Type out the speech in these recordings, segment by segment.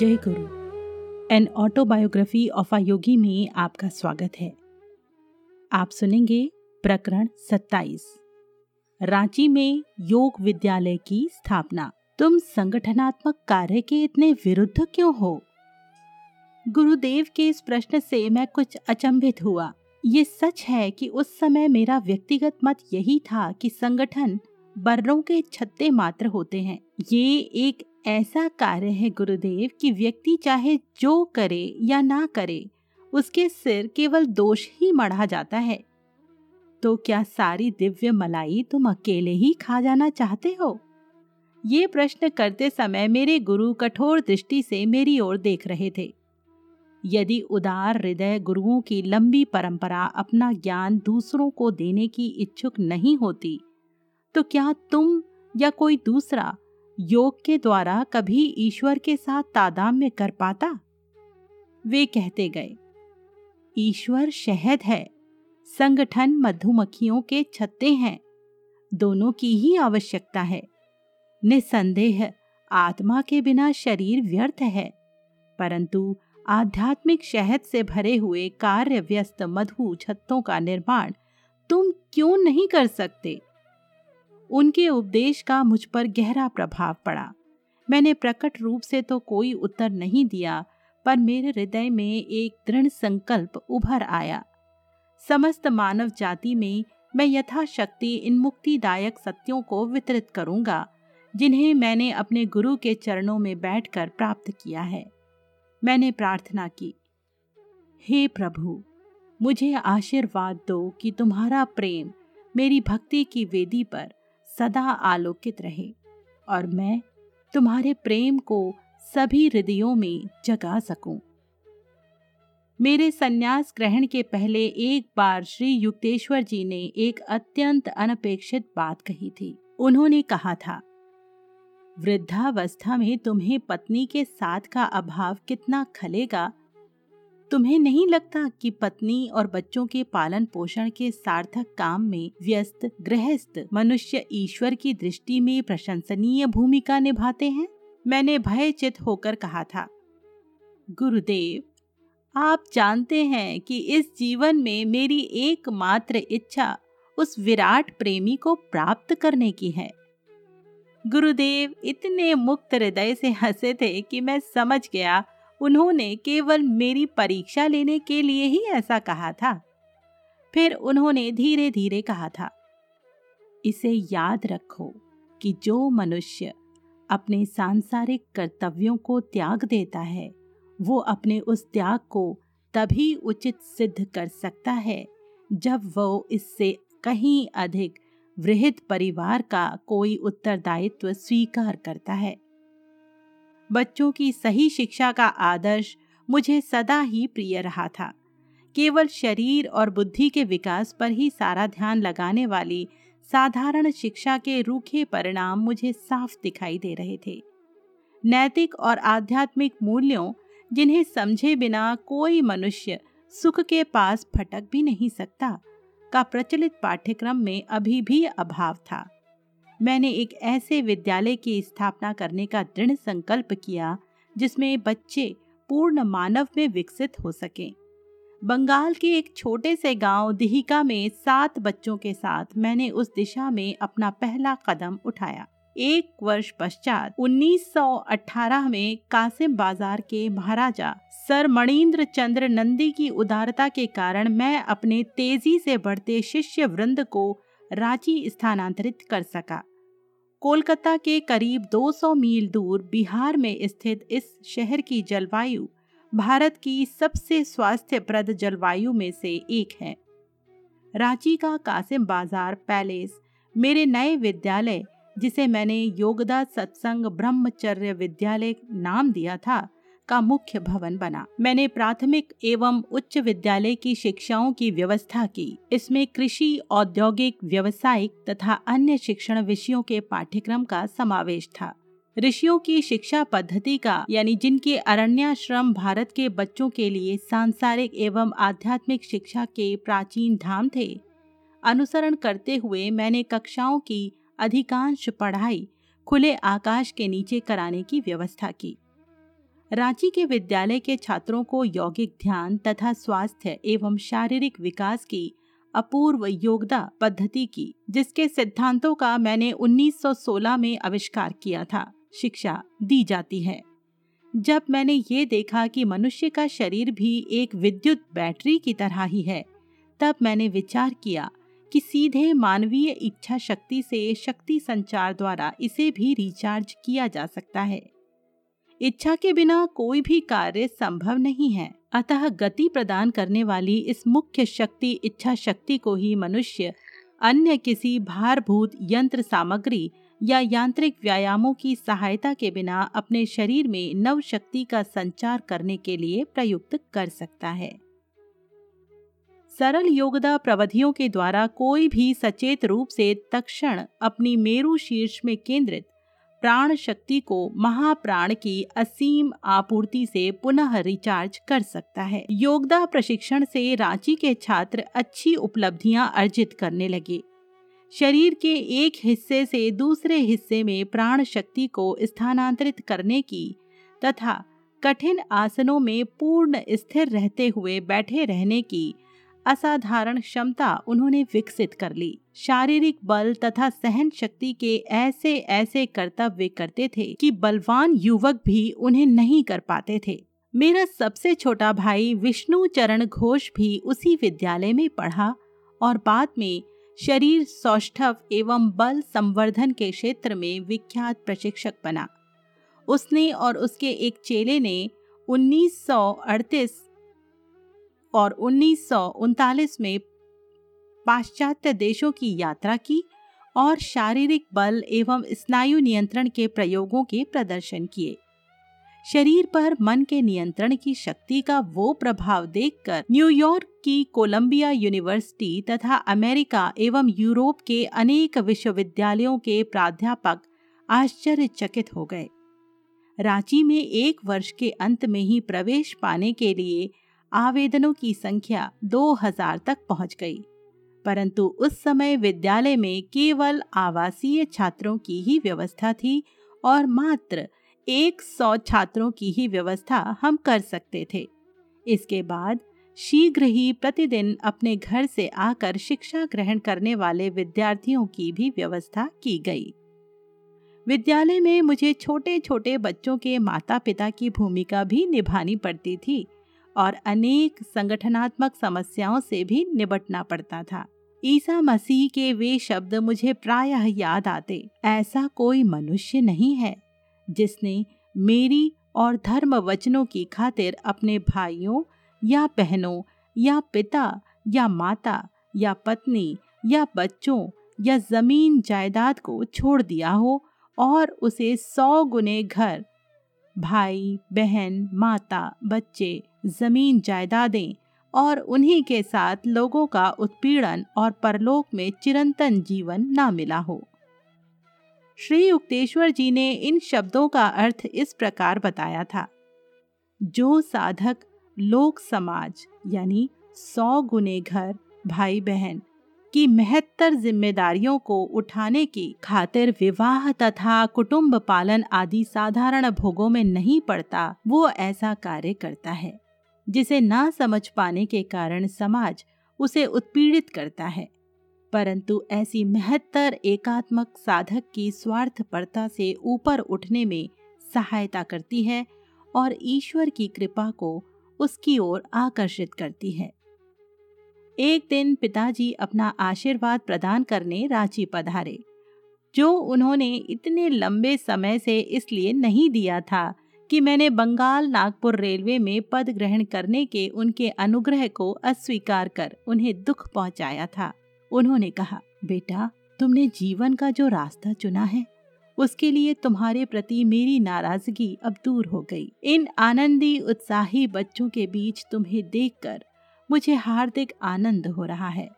जय गुरु। An autobiography of a yogi में आपका स्वागत है। आप सुनेंगे प्रकरण 27 रांची में योग विद्यालय की स्थापना। तुम संगठनात्मक कार्य के इतने विरुद्ध क्यों हो? गुरुदेव के इस प्रश्न से मैं कुछ अचंभित हुआ। ये सच है कि उस समय मेरा व्यक्तिगत मत यही था कि संगठन बर्रों के छत्ते मात्र होते हैं। ये एक ऐसा कार्य है गुरुदेव कि व्यक्ति चाहे जो करे या ना करे, उसके सिर केवल दोष ही मढ़ा जाता है। तो क्या सारी दिव्य मलाई तुम अकेले ही खा जाना चाहते हो? ये प्रश्न करते समय मेरे गुरु कठोर दृष्टि से मेरी ओर देख रहे थे। यदि उदार हृदय गुरुओं की लंबी परंपरा अपना ज्ञान दूसरों को देने की इच्छुक नहीं होती तो क्या तुम या कोई दूसरा योग के द्वारा कभी ईश्वर के साथ तादाम्य कर पाता? वे कहते गए, ईश्वर शहद है, संगठन मधुमक्खियों के छत्ते हैं, दोनों की ही आवश्यकता है। निसंदेह, आत्मा के बिना शरीर व्यर्थ है, परंतु आध्यात्मिक शहद से भरे हुए कार्य व्यस्त मधु छत्तों का निर्माण तुम क्यों नहीं कर सकते? उनके उपदेश का मुझ पर गहरा प्रभाव पड़ा। मैंने प्रकट रूप से तो कोई उत्तर नहीं दिया, पर मेरे हृदय में एक दृढ़ संकल्प उभर आया। समस्त मानव जाति में मैं यथाशक्ति इन मुक्तिदायक सत्यों को वितरित करूँगा, जिन्हें मैंने अपने गुरु के चरणों में बैठकर प्राप्त किया है। मैंने प्रार्थना की, हे प्रभु, मुझे आशीर्वाद दो कि तुम्हारा प्रेम मेरी भक्ति की वेदी पर सदा आलोकित रहे और मैं तुम्हारे प्रेम को सभी हृदयों में जगा सकूँ। मेरे सन्यास ग्रहण के पहले एक बार श्री युक्तेश्वर जी ने एक अत्यंत अनपेक्षित बात कही थी उन्होंने कहा था, वृद्धावस्था में तुम्हें पत्नी के साथ का अभाव कितना खलेगा तुम्हें नहीं लगता कि पत्नी और बच्चों के पालन पोषण के सार्थक काम में व्यस्त, गृहस्थ, मनुष्य ईश्वर की दृष्टि में प्रशंसनीय भूमिका निभाते हैं? मैंने भयचित होकर कहा था। गुरुदेव, आप जानते हैं कि इस जीवन में मेरी एकमात्र इच्छा उस विराट प्रेमी को प्राप्त करने की है। गुरुदेव, इतने मुक्त हृदय से हंसे थे कि मैं समझ गया उन्होंने केवल मेरी परीक्षा लेने के लिए ही ऐसा कहा था। फिर उन्होंने धीरे धीरे कहा था, इसे याद रखो कि जो मनुष्य अपने सांसारिक कर्तव्यों को त्याग देता है, वो अपने उस त्याग को तभी उचित सिद्ध कर सकता है जब वो इससे कहीं अधिक वृहद परिवार का कोई उत्तरदायित्व स्वीकार करता है। बच्चों की सही शिक्षा का आदर्श मुझे सदा ही प्रिय रहा था। केवल शरीर और बुद्धि के विकास पर ही सारा ध्यान लगाने वाली साधारण शिक्षा के रूखे परिणाम मुझे साफ़ दिखाई दे रहे थे। नैतिक और आध्यात्मिक मूल्यों जिन्हें समझे बिना कोई मनुष्य सुख के पास फटक भी नहीं सकता, का प्रचलित पाठ्यक्रम में अभी भी अभाव था। मैंने एक ऐसे विद्यालय की स्थापना करने का दृढ़ संकल्प किया, जिसमें बच्चे पूर्ण मानव में विकसित हो सकें। बंगाल के एक छोटे से गाँव दिहिका में सात बच्चों के साथ मैंने उस दिशा में अपना पहला कदम उठाया। एक वर्ष पश्चात 1918 में कासिम बाज़ार के महाराजा सर मणिन्द्र चंद्र नंदी की उदारता के कारण मैं अपने तेज़ी से बढ़ते शिष्य वृंद को रांची स्थानांतरित कर सका। कोलकाता के करीब 200 मील दूर बिहार में स्थित इस शहर की जलवायु भारत की सबसे स्वास्थ्यप्रद जलवायु में से एक है। रांची का कासिम बाज़ार पैलेस, मेरे नए विद्यालय, जिसे मैंने योगदा सत्संग ब्रह्मचर्य विद्यालय नाम दिया था का मुख्य भवन बना। मैंने प्राथमिक एवं उच्च विद्यालय की शिक्षाओं की व्यवस्था की। इसमें कृषि, औद्योगिक, व्यवसायिक तथा अन्य शिक्षण विषयों के पाठ्यक्रम का समावेश था। ऋषियों की शिक्षा पद्धति का, यानी जिनके अरण्याश्रम भारत के बच्चों के लिए सांसारिक एवं आध्यात्मिक शिक्षा के प्राचीन धाम थे, अनुसरण करते हुए मैंने कक्षाओं की अधिकांश पढ़ाई खुले आकाश के नीचे कराने की व्यवस्था की। रांची के विद्यालय के छात्रों को यौगिक ध्यान तथा स्वास्थ्य एवं शारीरिक विकास की अपूर्व योगदा पद्धति की, जिसके सिद्धांतों का मैंने 1916 में आविष्कार किया था, शिक्षा दी जाती है। जब मैंने ये देखा कि मनुष्य का शरीर भी एक विद्युत बैटरी की तरह ही है, तब मैंने विचार किया कि सीधे मानवीय इच्छा शक्ति से शक्ति संचार द्वारा इसे भी रिचार्ज किया जा सकता है। इच्छा के बिना कोई भी कार्य संभव नहीं है। अतः गति प्रदान करने वाली इस मुख्य शक्ति, इच्छा शक्ति को ही मनुष्य, अन्य किसी भारभूत यंत्र सामग्री या यांत्रिक व्यायामों की सहायता के बिना अपने शरीर में नव शक्ति का संचार करने के लिए प्रयुक्त कर सकता है। सरल योगदा प्रविधियों के द्वारा कोई भी सचेत रूप से तक्षण अपनी मेरु शीर्ष में केंद्रित प्राण शक्ति को महाप्राण की असीम आपूर्ति से पुनः रिचार्ज कर सकता है। योगदा प्रशिक्षण से रांची के छात्र अच्छी उपलब्धियाँ अर्जित करने लगे। शरीर के एक हिस्से से दूसरे हिस्से में प्राण शक्ति को स्थानांतरित करने की तथा कठिन आसनों में पूर्ण स्थिर रहते हुए बैठे रहने की असाधारण क्षमता उन्होंने विकसित कर ली। शारीरिक बल तथा सहन शक्ति के ऐसे ऐसे कर्तव्य करते थे कि बलवान युवक भी उन्हें नहीं कर पाते थे। मेरा सबसे छोटा भाई विष्णु चरण घोष भी उसी विद्यालय में पढ़ा और बाद में शरीर सौष्ठव एवं बल संवर्धन के क्षेत्र में विख्यात प्रशिक्षक बना। उसने और उसके एक चेले ने 1938 और उन्नीस सौ उनतालीस में पाश्चात्य देशों की यात्रा की और शारीरिक बल एवं स्नायु नियंत्रण के प्रयोगों के प्रदर्शन किए। शरीर पर मन के नियंत्रण की शक्ति का वो प्रभाव देखकर न्यूयॉर्क की कोलंबिया यूनिवर्सिटी तथा अमेरिका एवं यूरोप के अनेक विश्वविद्यालयों के प्राध्यापक आश्चर्यचकित हो गए। रांची में एक वर्ष के अंत में ही प्रवेश पाने के लिए आवेदनों की संख्या 2000 तक पहुँच गई। परंतु उस समय विद्यालय में केवल आवासीय छात्रों की ही व्यवस्था थी और मात्र एक सौ छात्रों की ही व्यवस्था हम कर सकते थे। इसके बाद शीघ्र ही प्रतिदिन अपने घर से आकर शिक्षा ग्रहण करने वाले विद्यार्थियों की भी व्यवस्था की गई। विद्यालय में मुझे छोटे छोटे बच्चों के माता पिता की भूमिका भी निभानी पड़ती थी। और अनेक संगठनात्मक समस्याओं से भी निपटना पड़ता था। ईसा मसीह के वे शब्द मुझे प्रायः याद आते। ऐसा कोई मनुष्य नहीं है, जिसने मेरी और धर्म वचनों की खातिर अपने भाइयों या बहनों या पिता या माता या पत्नी या बच्चों या ज़मीन जायदाद को छोड़ दिया हो और उसे सौ गुने घर, भाई, बहन, माता, बच्चे ज़मीन जायदादें और उन्हीं के साथ लोगों का उत्पीड़न और परलोक में चिरंतन जीवन ना मिला हो। श्री युक्तेश्वर जी ने इन शब्दों का अर्थ इस प्रकार बताया था। जो साधक, लोक समाज, यानी सौ गुने घर भाई बहन की महत्तर जिम्मेदारियों को उठाने की खातिर विवाह तथा कुटुंब पालन आदि साधारण भोगों में नहीं पड़ता, वो ऐसा कार्य करता है। जिसे ना समझ पाने के कारण समाज उसे उत्पीड़ित करता है। परंतु ऐसी महत्तर एकात्मक साधक की स्वार्थपरता से ऊपर उठने में सहायता करती है और ईश्वर की कृपा को उसकी ओर आकर्षित करती है। एक दिन पिताजी अपना आशीर्वाद प्रदान करने रांची पधारे, जो उन्होंने इतने लंबे समय से इसलिए नहीं दिया था कि मैंने बंगाल नागपुर रेलवे में पद ग्रहण करने के उनके अनुग्रह को अस्वीकार कर उन्हें दुख पहुँचाया था। उन्होंने कहा, बेटा, तुमने जीवन का जो रास्ता चुना है, उसके लिए तुम्हारे प्रति मेरी नाराज़गी अब दूर हो गई। इन आनंदी, उत्साही बच्चों के बीच तुम्हें देखकर मुझे हार्दिक आनंद हो रहा है।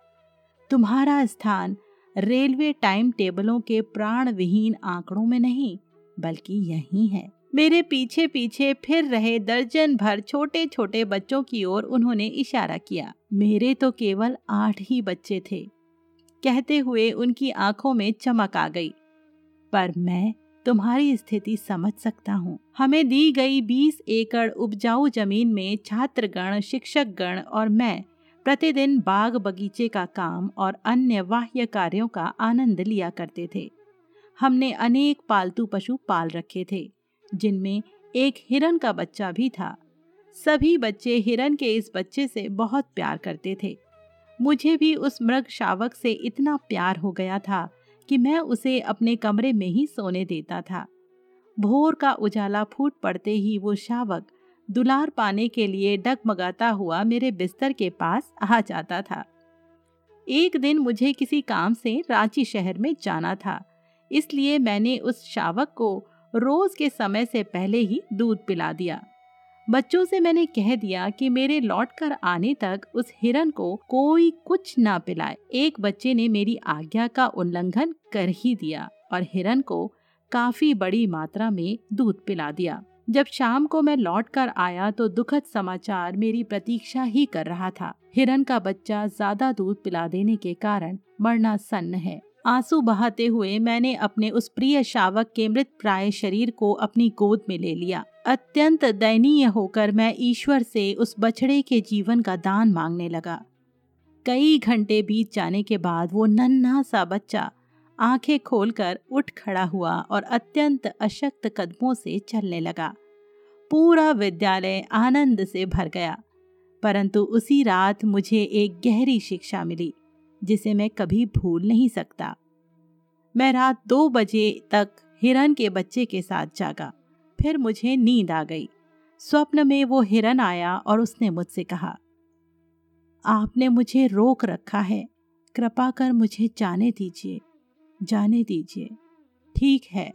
तुम्हारा स्थान रेलवे टाइम टेबलों के प्राण विहीन आंकड़ों में नहीं, बल्कि यही है। मेरे पीछे पीछे फिर रहे दर्जन भर छोटे छोटे बच्चों की ओर उन्होंने इशारा किया। मेरे तो केवल आठ ही बच्चे थे। कहते हुए उनकी आँखों में चमक आ गई। पर मैं तुम्हारी स्थिति समझ सकता हूँ। हमें दी गई 20 एकड़ उपजाऊ ज़मीन में छात्रगण, शिक्षकगण और मैं प्रतिदिन बाग बगीचे का काम और अन्य बाह्य कार्यों का आनंद लिया करते थे। हमने अनेक पालतू पशु पाल रखे थे। जिनमें एक हिरन का बच्चा भी था। सभी बच्चे हिरन के इस बच्चे से बहुत प्यार करते थे। मुझे भी उस मृग शावक से इतना प्यार हो गया था कि मैं उसे अपने कमरे में ही सोने देता था। भोर का उजाला फूट पड़ते ही वो शावक दुलार पाने के लिए डगमगाता हुआ मेरे बिस्तर के पास आ जाता था। एक दिन मुझे किसी काम से रांची शहर में जाना था, इसलिए मैंने उस शावक को रोज के समय से पहले ही दूध पिला दिया। बच्चों से मैंने कह दिया कि मेरे लौटकर आने तक उस हिरन को कोई कुछ ना पिलाए। एक बच्चे ने मेरी आज्ञा का उल्लंघन कर ही दिया और हिरन को काफ़ी बड़ी मात्रा में दूध पिला दिया। जब शाम को मैं लौट कर आया तो दुखद समाचार मेरी प्रतीक्षा ही कर रहा था। हिरन का बच्चा ज़्यादा दूध पिला देने के कारण मरना सन्न है। आँसू बहाते हुए मैंने अपने उस प्रिय शावक के मृत प्राय शरीर को अपनी गोद में ले लिया। अत्यंत दयनीय होकर मैं ईश्वर से उस बछड़े के जीवन का दान मांगने लगा। कई घंटे बीत जाने के बाद वो नन्हा सा बच्चा आँखें खोलकर उठ खड़ा हुआ और अत्यंत अशक्त कदमों से चलने लगा। पूरा विद्यालय आनंद से भर गया, परंतु उसी रात मुझे एक गहरी शिक्षा मिली। जिसे मैं कभी भूल नहीं सकता। मैं रात दो बजे तक हिरन के बच्चे के साथ जागा। फिर मुझे नींद आ गई। स्वप्न में वो हिरन आया और उसने मुझसे कहा, आपने मुझे रोक रखा है। कृपा कर मुझे जाने दीजिए। जाने दीजिए। ठीक है।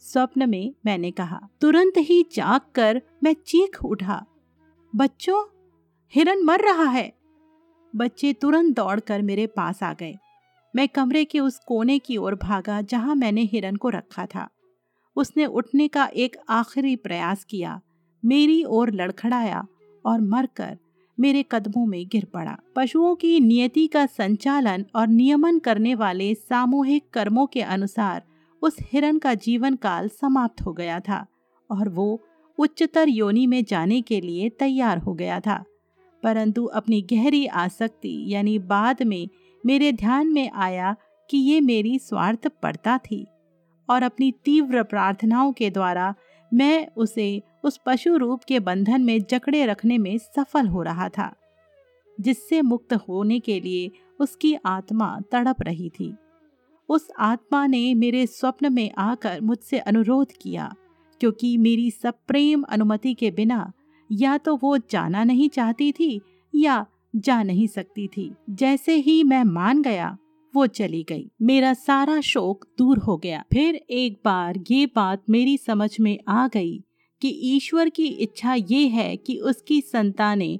स्वप्न में मैंने कहा। तुरंत ही जाग कर मैं चीख उठा, बच्चों, हिरन मर रहा है। बच्चे तुरंत दौड़कर मेरे पास आ गए। मैं कमरे के उस कोने की ओर भागा जहाँ मैंने हिरन को रखा था। उसने उठने का एक आखिरी प्रयास किया। मेरी ओर लड़खड़ाया और मरकर मेरे कदमों में गिर पड़ा। पशुओं की नियति का संचालन और नियमन करने वाले सामूहिक कर्मों के अनुसार उस हिरण का जीवन काल समाप्त हो गया था और वो उच्चतर योनि में जाने के लिए तैयार हो गया था। परंतु अपनी गहरी आसक्ति, यानी बाद में मेरे ध्यान में आया कि ये मेरी स्वार्थ पड़ता थी और अपनी तीव्र प्रार्थनाओं के द्वारा मैं उसे उस पशु रूप के बंधन में जकड़े रखने में सफल हो रहा था, जिससे मुक्त होने के लिए उसकी आत्मा तड़प रही थी। उस आत्मा ने मेरे स्वप्न में आकर मुझसे अनुरोध किया, क्योंकि मेरी सप्रेम अनुमति के बिना या तो वो जाना नहीं चाहती थी या जा नहीं सकती थी। जैसे ही मैं मान गया, वो चली गई। मेरा सारा शोक दूर हो गया। फिर एक बार ये बात मेरी समझ में आ गई कि ईश्वर की इच्छा ये है कि उसकी संतानें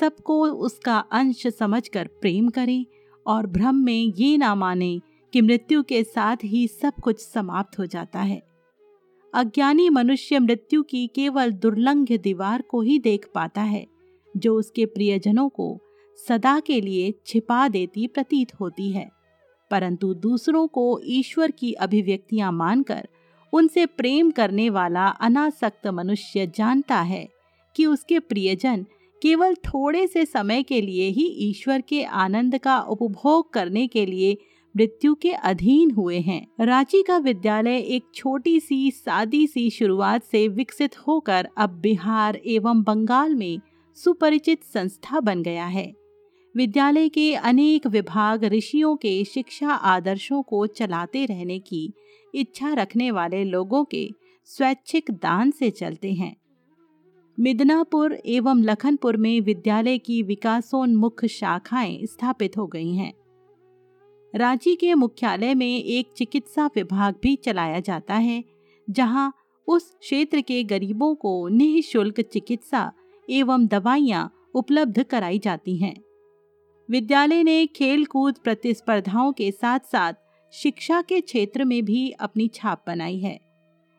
सबको उसका अंश समझकर प्रेम करें और भ्रम में ये ना माने कि मृत्यु के साथ ही सब कुछ समाप्त हो जाता है। अज्ञानी मनुष्य मृत्यु की केवल दुर्लंघ्य दीवार को ही देख पाता है, जो उसके प्रियजनों को सदा के लिए छिपा देती प्रतीत होती है। परंतु दूसरों को ईश्वर की अभिव्यक्तियाँ मानकर उनसे प्रेम करने वाला अनासक्त मनुष्य जानता है कि उसके प्रियजन केवल थोड़े से समय के लिए ही ईश्वर के आनंद का उपभोग करने के लिए मृत्यु के अधीन हुए हैं। रांची का विद्यालय एक छोटी सी, सादी सी शुरुआत से विकसित होकर अब बिहार एवं बंगाल में सुपरिचित संस्था बन गया है। विद्यालय के अनेक विभाग ऋषियों के शिक्षा आदर्शों को चलाते रहने की इच्छा रखने वाले लोगों के स्वैच्छिक दान से चलते हैं। मिदनापुर एवं लखनपुर में विद्यालय की विकासोन्मुख शाखाएँ स्थापित हो गई हैं। रांची के मुख्यालय में एक चिकित्सा विभाग भी चलाया जाता है, जहाँ उस क्षेत्र के गरीबों को निःशुल्क चिकित्सा एवं दवाइयाँ उपलब्ध कराई जाती हैं। विद्यालय ने खेल कूद प्रतिस्पर्धाओं के साथ साथ शिक्षा के क्षेत्र में भी अपनी छाप बनाई है,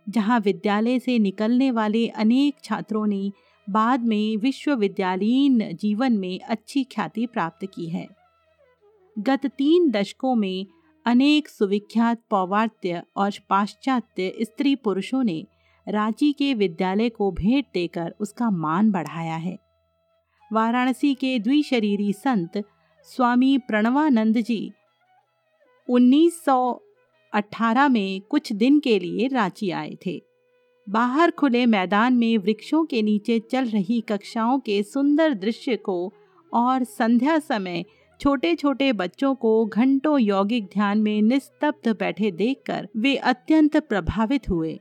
जहाँ विद्यालय से निकलने वाले अनेक छात्रों ने बाद में विश्वविद्यालयीन जीवन में अच्छी ख्याति प्राप्त की है। गत तीन दशकों में अनेक सुविख्यात पौवार्त्य और पाश्चात्य स्त्री पुरुषों ने रांची के विद्यालय को भेंट देकर उसका मान बढ़ाया है। वाराणसी के द्विशरीरी संत स्वामी प्रणवानंद जी 1918 में कुछ दिन के लिए रांची आए थे। बाहर खुले मैदान में वृक्षों के नीचे चल रही कक्षाओं के सुंदर दृश्य को और संध्या समय छोटे छोटे बच्चों को घंटों यौगिक ध्यान में निस्तब्ध बैठे देखकर वे अत्यंत प्रभावित हुए।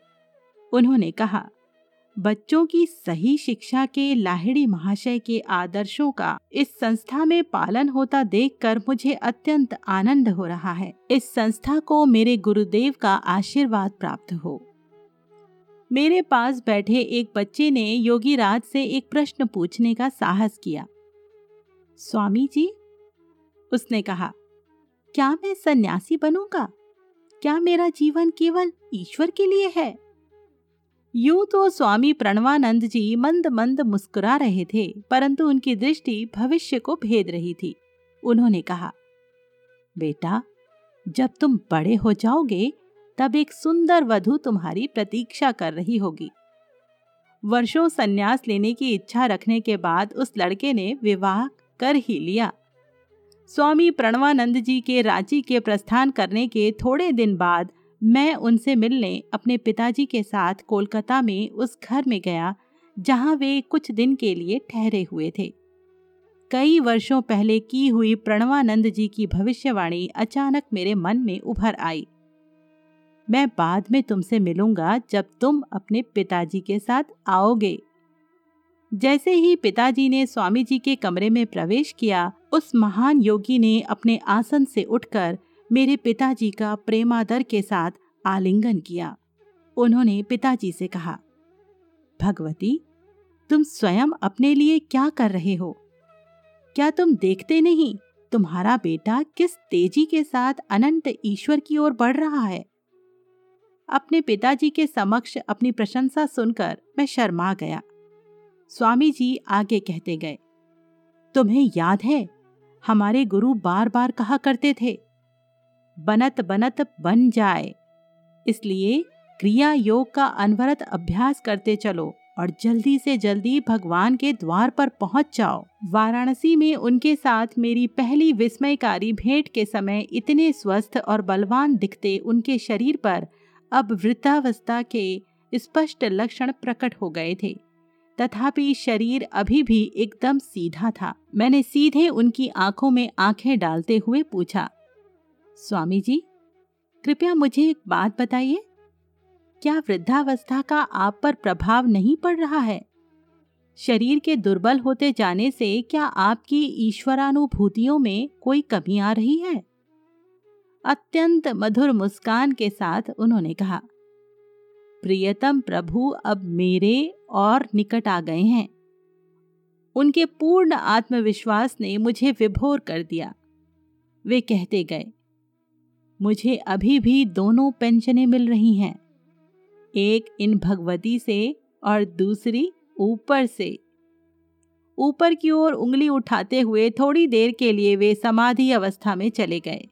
उन्होंने कहा, बच्चों की सही शिक्षा के लाहिड़ी महाशय के आदर्शों का इस संस्था में पालन होता देखकर मुझे अत्यंत आनंद हो रहा है। इस संस्था को मेरे गुरुदेव का आशीर्वाद प्राप्त हो। मेरे पास बैठे एक बच्चे ने योगी राज से एक प्रश्न पूछने का साहस किया। स्वामी जी उसने कहा, क्या मैं सन्यासी बनूँगा? क्या मेरा जीवन केवल ईश्वर के लिए है? यूँ तो स्वामी प्रणवानंद जी मंद मंद मुस्कुरा रहे थे, परंतु उनकी दृष्टि भविष्य को भेद रही थी। उन्होंने कहा, बेटा, जब तुम बड़े हो जाओगे, तब एक सुंदर वधु तुम्हारी प्रतीक्षा कर रही होगी। वर्षों सन्यास लेने की इच्छा रखने के बाद उस लड़के ने विवाह कर ही लिया। स्वामी प्रणवानंद जी के रांची के प्रस्थान करने के थोड़े दिन बाद मैं उनसे मिलने अपने पिताजी के साथ कोलकाता में उस घर में गया, जहाँ वे कुछ दिन के लिए ठहरे हुए थे। कई वर्षों पहले की हुई प्रणवानंद जी की भविष्यवाणी अचानक मेरे मन में उभर आई। मैं बाद में तुमसे मिलूँगा जब तुम अपने पिताजी के साथ आओगे। जैसे ही पिताजी ने स्वामी जी के कमरे में प्रवेश किया उस महान योगी ने अपने आसन से उठकर मेरे पिताजी का प्रेमादर के साथ आलिंगन किया। उन्होंने पिताजी से कहा, भगवती, तुम स्वयं अपने लिए क्या कर रहे हो? क्या तुम देखते नहीं तुम्हारा बेटा किस तेज़ी के साथ अनंत ईश्वर की ओर बढ़ रहा है? अपने पिताजी के समक्ष अपनी प्रशंसा सुनकर मैं शर्मा गया। स्वामी जी आगे कहते गए, तुम्हें याद है हमारे गुरु बार बार कहा करते थे, बनत बनत, बन जाए। इसलिए क्रिया योग का अनवरत अभ्यास करते चलो और जल्दी से जल्दी भगवान के द्वार पर पहुँच जाओ। वाराणसी में उनके साथ मेरी पहली विस्मयकारी भेंट के समय इतने स्वस्थ और बलवान दिखते उनके शरीर पर अब वृद्धावस्था के स्पष्ट लक्षण प्रकट हो गए थे। तथापि शरीर अभी भी एकदम सीधा था। मैंने सीधे उनकी आँखों में आँखें डालते हुए पूछा स्वामी जी कृपया मुझे एक बात बताइए। क्या वृद्धावस्था का आप पर प्रभाव नहीं पड़ रहा है? शरीर के दुर्बल होते जाने से क्या आपकी ईश्वरानुभूतियों में कोई कमी आ रही है? अत्यंत मधुर मुस्कान के साथ उन्होंने कहा, प्रियतम प्रभु, अब मेरे और निकट आ गए हैं। उनके पूर्ण आत्मविश्वास ने मुझे विभोर कर दिया। वे कहते गए, मुझे अभी भी दोनों पेंशनें मिल रही हैं, एक इन भगवती से और दूसरी ऊपर से। ऊपर की ओर उंगली उठाते हुए थोड़ी देर के लिए वे समाधि अवस्था में चले गए।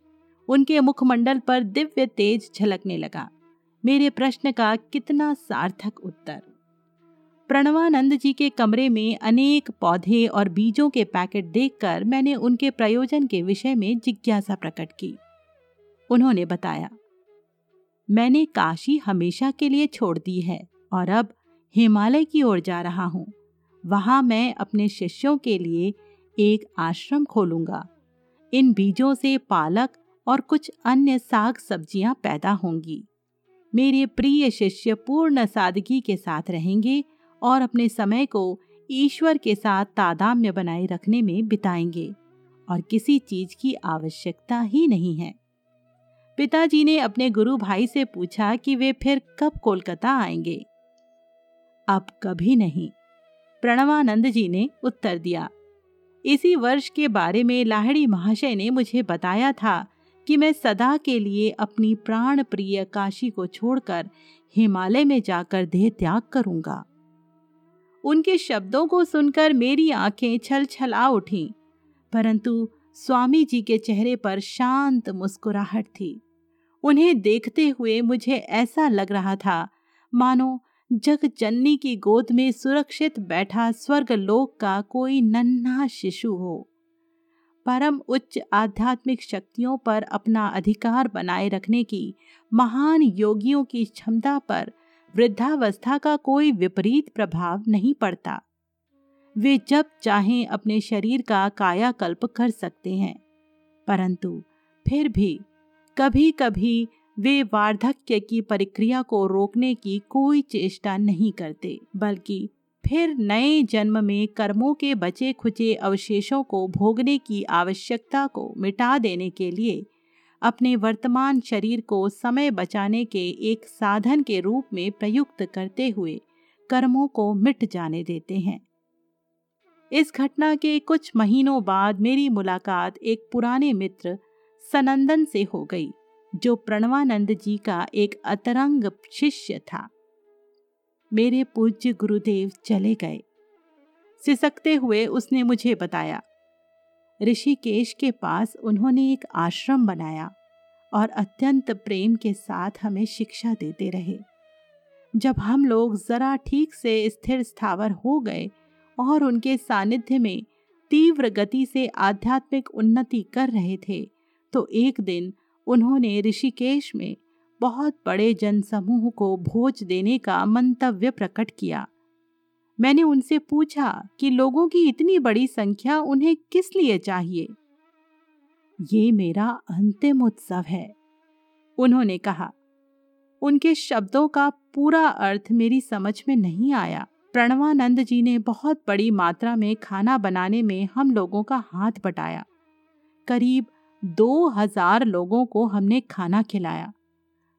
उनके मुखमंडल पर दिव्य तेज झलकने लगा। मेरे प्रश्न का कितना सार्थक उत्तर। प्रणवानंद जी के कमरे में अनेक पौधे और बीजों के पैकेट देखकर मैंने उनके प्रयोजन के विषय में जिज्ञासा प्रकट की। उन्होंने बताया, मैंने काशी हमेशा के लिए छोड़ दी है और अब हिमालय की ओर जा रहा हूँ। वहाँ मैं अपने शिष्यों के लिए एक आश्रम खोलूँगा। इन बीजों से पालक और कुछ अन्य साग सब्ज़ियाँ पैदा होंगी। मेरे प्रिय शिष्य पूर्ण सादगी के साथ रहेंगे और अपने समय को ईश्वर के साथ तादाम्य बनाए रखने में बिताएँगे और किसी चीज़ की आवश्यकता ही नहीं है। पिताजी ने अपने गुरु भाई से पूछा कि वे फिर कब कोलकाता आएँगे। अब कभी नहीं। प्रणवानंद जी ने उत्तर दिया। इसी वर्ष के बारे में लाहड़ी महाशय ने मुझे बताया था कि मैं सदा के लिए अपनी प्राण प्रिय काशी को छोड़कर हिमालय में जाकर देह त्याग करूँगा। उनके शब्दों को सुनकर मेरी आँखें छल छला उठी। परंतु स्वामी जी के चेहरे पर शांत मुस्कुराहट थी। उन्हें देखते हुए मुझे ऐसा लग रहा था, मानो जग जननी की गोद में सुरक्षित बैठा स्वर्ग लोक का कोई नन्हा शिशु हो। परम उच्च आध्यात्मिक शक्तियों पर अपना अधिकार बनाए रखने की महान योगियों की क्षमता पर वृद्धावस्था का कोई विपरीत प्रभाव नहीं पड़ता। वे जब चाहें अपने शरीर का कायाकल्प कर सकते हैं। परंतु फिर भी कभी कभी वे वार्धक्य की प्रक्रिया को रोकने की कोई चेष्टा नहीं करते, बल्कि फिर नए जन्म में कर्मों के बचे खुचे अवशेषों को भोगने की आवश्यकता को मिटा देने के लिए अपने वर्तमान शरीर को समय बचाने के एक साधन के रूप में प्रयुक्त करते हुए कर्मों को मिट जाने देते हैं। इस घटना के कुछ महीनों बाद मेरी मुलाकात एक पुराने मित्र, सनंदन से हो गई, जो प्रणवानंद जी का एक अतरंग शिष्य था। मेरे पूज्य गुरुदेव चले गए। सिसकते हुए उसने मुझे बताया ऋषिकेश के पास उन्होंने एक आश्रम बनाया और अत्यंत प्रेम के साथ हमें शिक्षा देते रहे। जब हम लोग जरा ठीक से स्थिर स्थावर हो गए और उनके सानिध्य में तीव्र गति से आध्यात्मिक उन्नति कर रहे थे तो एक दिन उन्होंने ऋषिकेश में बहुत बड़े जनसमूह को भोज देने का मंतव्य प्रकट किया। मैंने उनसे पूछा कि लोगों की इतनी बड़ी संख्या उन्हें किस लिए चाहिए? ये मेरा अंतिम उत्सव है, उन्होंने कहा। उनके शब्दों का पूरा अर्थ मेरी समझ में नहीं आया। प्रणवानंद जी ने बहुत बड़ी मात्रा में खाना बनाने में हम लोगों का हाथ बटाया। करीब दो हज़ार लोगों को हमने खाना खिलाया।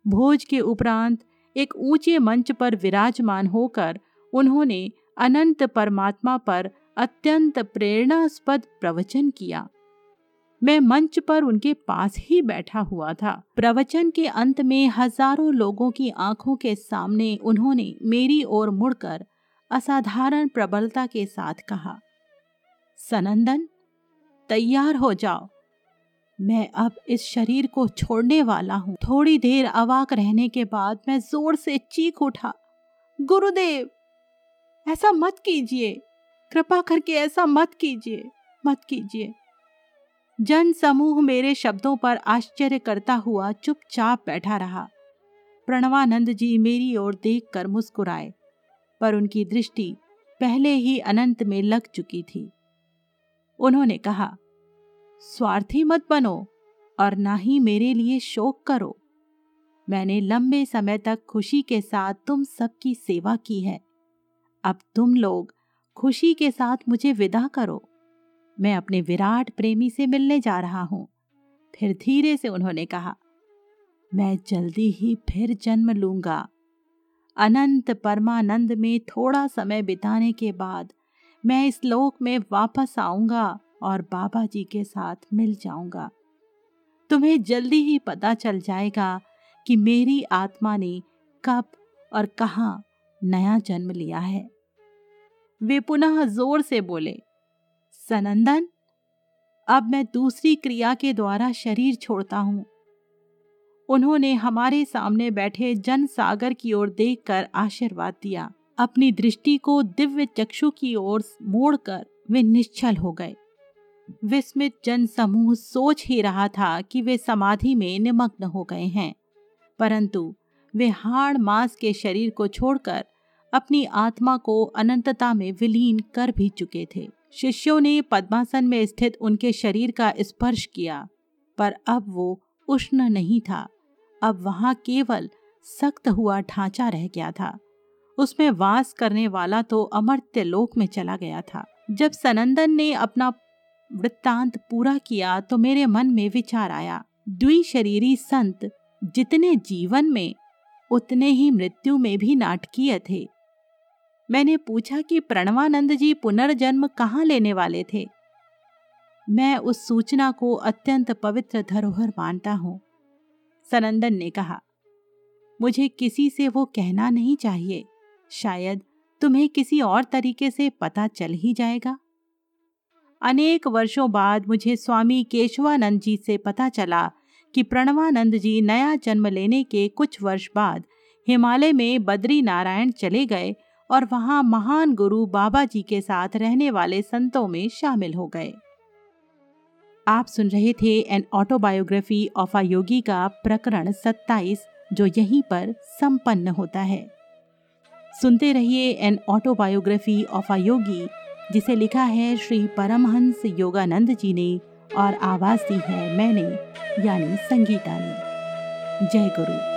भोज के उपरांत एक ऊँचे मंच पर विराजमान होकर उन्होंने अनंत परमात्मा पर अत्यंत प्रेरणास्पद प्रवचन किया। मैं मंच पर उनके पास ही बैठा हुआ था। प्रवचन के अंत में हज़ारों लोगों की आँखों के सामने उन्होंने मेरी ओर मुड़कर असाधारण प्रबलता के साथ कहा, सनंदन, तैयार हो जाओ। मैं अब इस शरीर को छोड़ने वाला हूँ। थोड़ी देर अवाक रहने के बाद मैं ज़ोर से चीख उठा, गुरुदेव ऐसा मत कीजिए। कृपा करके ऐसा मत कीजिए मत कीजिए। जन समूह मेरे शब्दों पर आश्चर्य करता हुआ चुपचाप बैठा रहा। प्रणवानंद जी मेरी ओर देख कर मुस्कुराए, पर उनकी दृष्टि पहले ही अनंत में लग चुकी थी। उन्होंने कहा, स्वार्थी मत बनो और ना ही मेरे लिए शोक करो। मैंने लंबे समय तक खुशी के साथ तुम सबकी सेवा की है। अब तुम लोग खुशी के साथ मुझे विदा करो। मैं अपने विराट प्रेमी से मिलने जा रहा हूँ। फिर धीरे से उन्होंने कहा, मैं जल्दी ही फिर जन्म लूँगा। अनंत परमानंद में थोड़ा समय बिताने के बाद मैं इस लोक में वापस आऊँगा और बाबा जी के साथ मिल जाऊँगा। तुम्हें जल्दी ही पता चल जाएगा कि मेरी आत्मा ने कब और कहा नया जन्म लिया है। वे पुनः ज़ोर से बोले, सनंदन, अब मैं दूसरी क्रिया के द्वारा शरीर छोड़ता हूँ। उन्होंने हमारे सामने बैठे जन सागर की ओर देखकर आशीर्वाद दिया। अपनी दृष्टि को दिव्य चक्षु की ओर मोड़कर वे निश्चल हो गए। विस्मित जन समूह सोच ही रहा था कि वे समाधि में निमग्न हो गए हैं, परंतु वे हाड़ मांस के शरीर को छोड़कर अपनी आत्मा को अनंतता में विलीन कर भी चुके थे। शिष्यों ने पद्मासन में स्थित उनके शरीर का स्पर्श किया, पर अब वो उष्ण नहीं था। अब वहाँ केवल सख्त हुआ ढांचा रह गया था। उसमें वास करने वाला तो अमर्त्य लोक में चला गया था। जब सनंदन ने अपना वृत्तांत पूरा किया तो मेरे मन में विचार आया, द्विशरीरी संत जितने जीवन में, उतने ही मृत्यु में भी नाटकीय थे। मैंने पूछा कि प्रणवानंद जी पुनर्जन्म कहाँ लेने वाले थे? मैं उस सूचना को अत्यंत पवित्र धरोहर मानता हूँ, सनंदन ने कहा। मुझे किसी से वो कहना नहीं चाहिए। शायद तुम्हें किसी और तरीके से पता चल ही जाएगा। अनेक वर्षों बाद मुझे स्वामी केशवानंद जी से पता चला कि प्रणवानंद जी नया जन्म लेने के कुछ वर्ष बाद हिमालय में बद्री नारायण चले गए और वहाँ महान गुरु बाबा जी के साथ रहने वाले संतों में शामिल हो गए। आप सुन रहे थे an autobiography of a yogi का प्रकरण 27 जो यहीं पर संपन्न होता है। सुनते रहिए an autobiography of a yogi, जिसे लिखा है श्री परमहंस योगानंद जी ने और आवाज़ दी है मैंने, यानी संगीता ने। जय गुरु।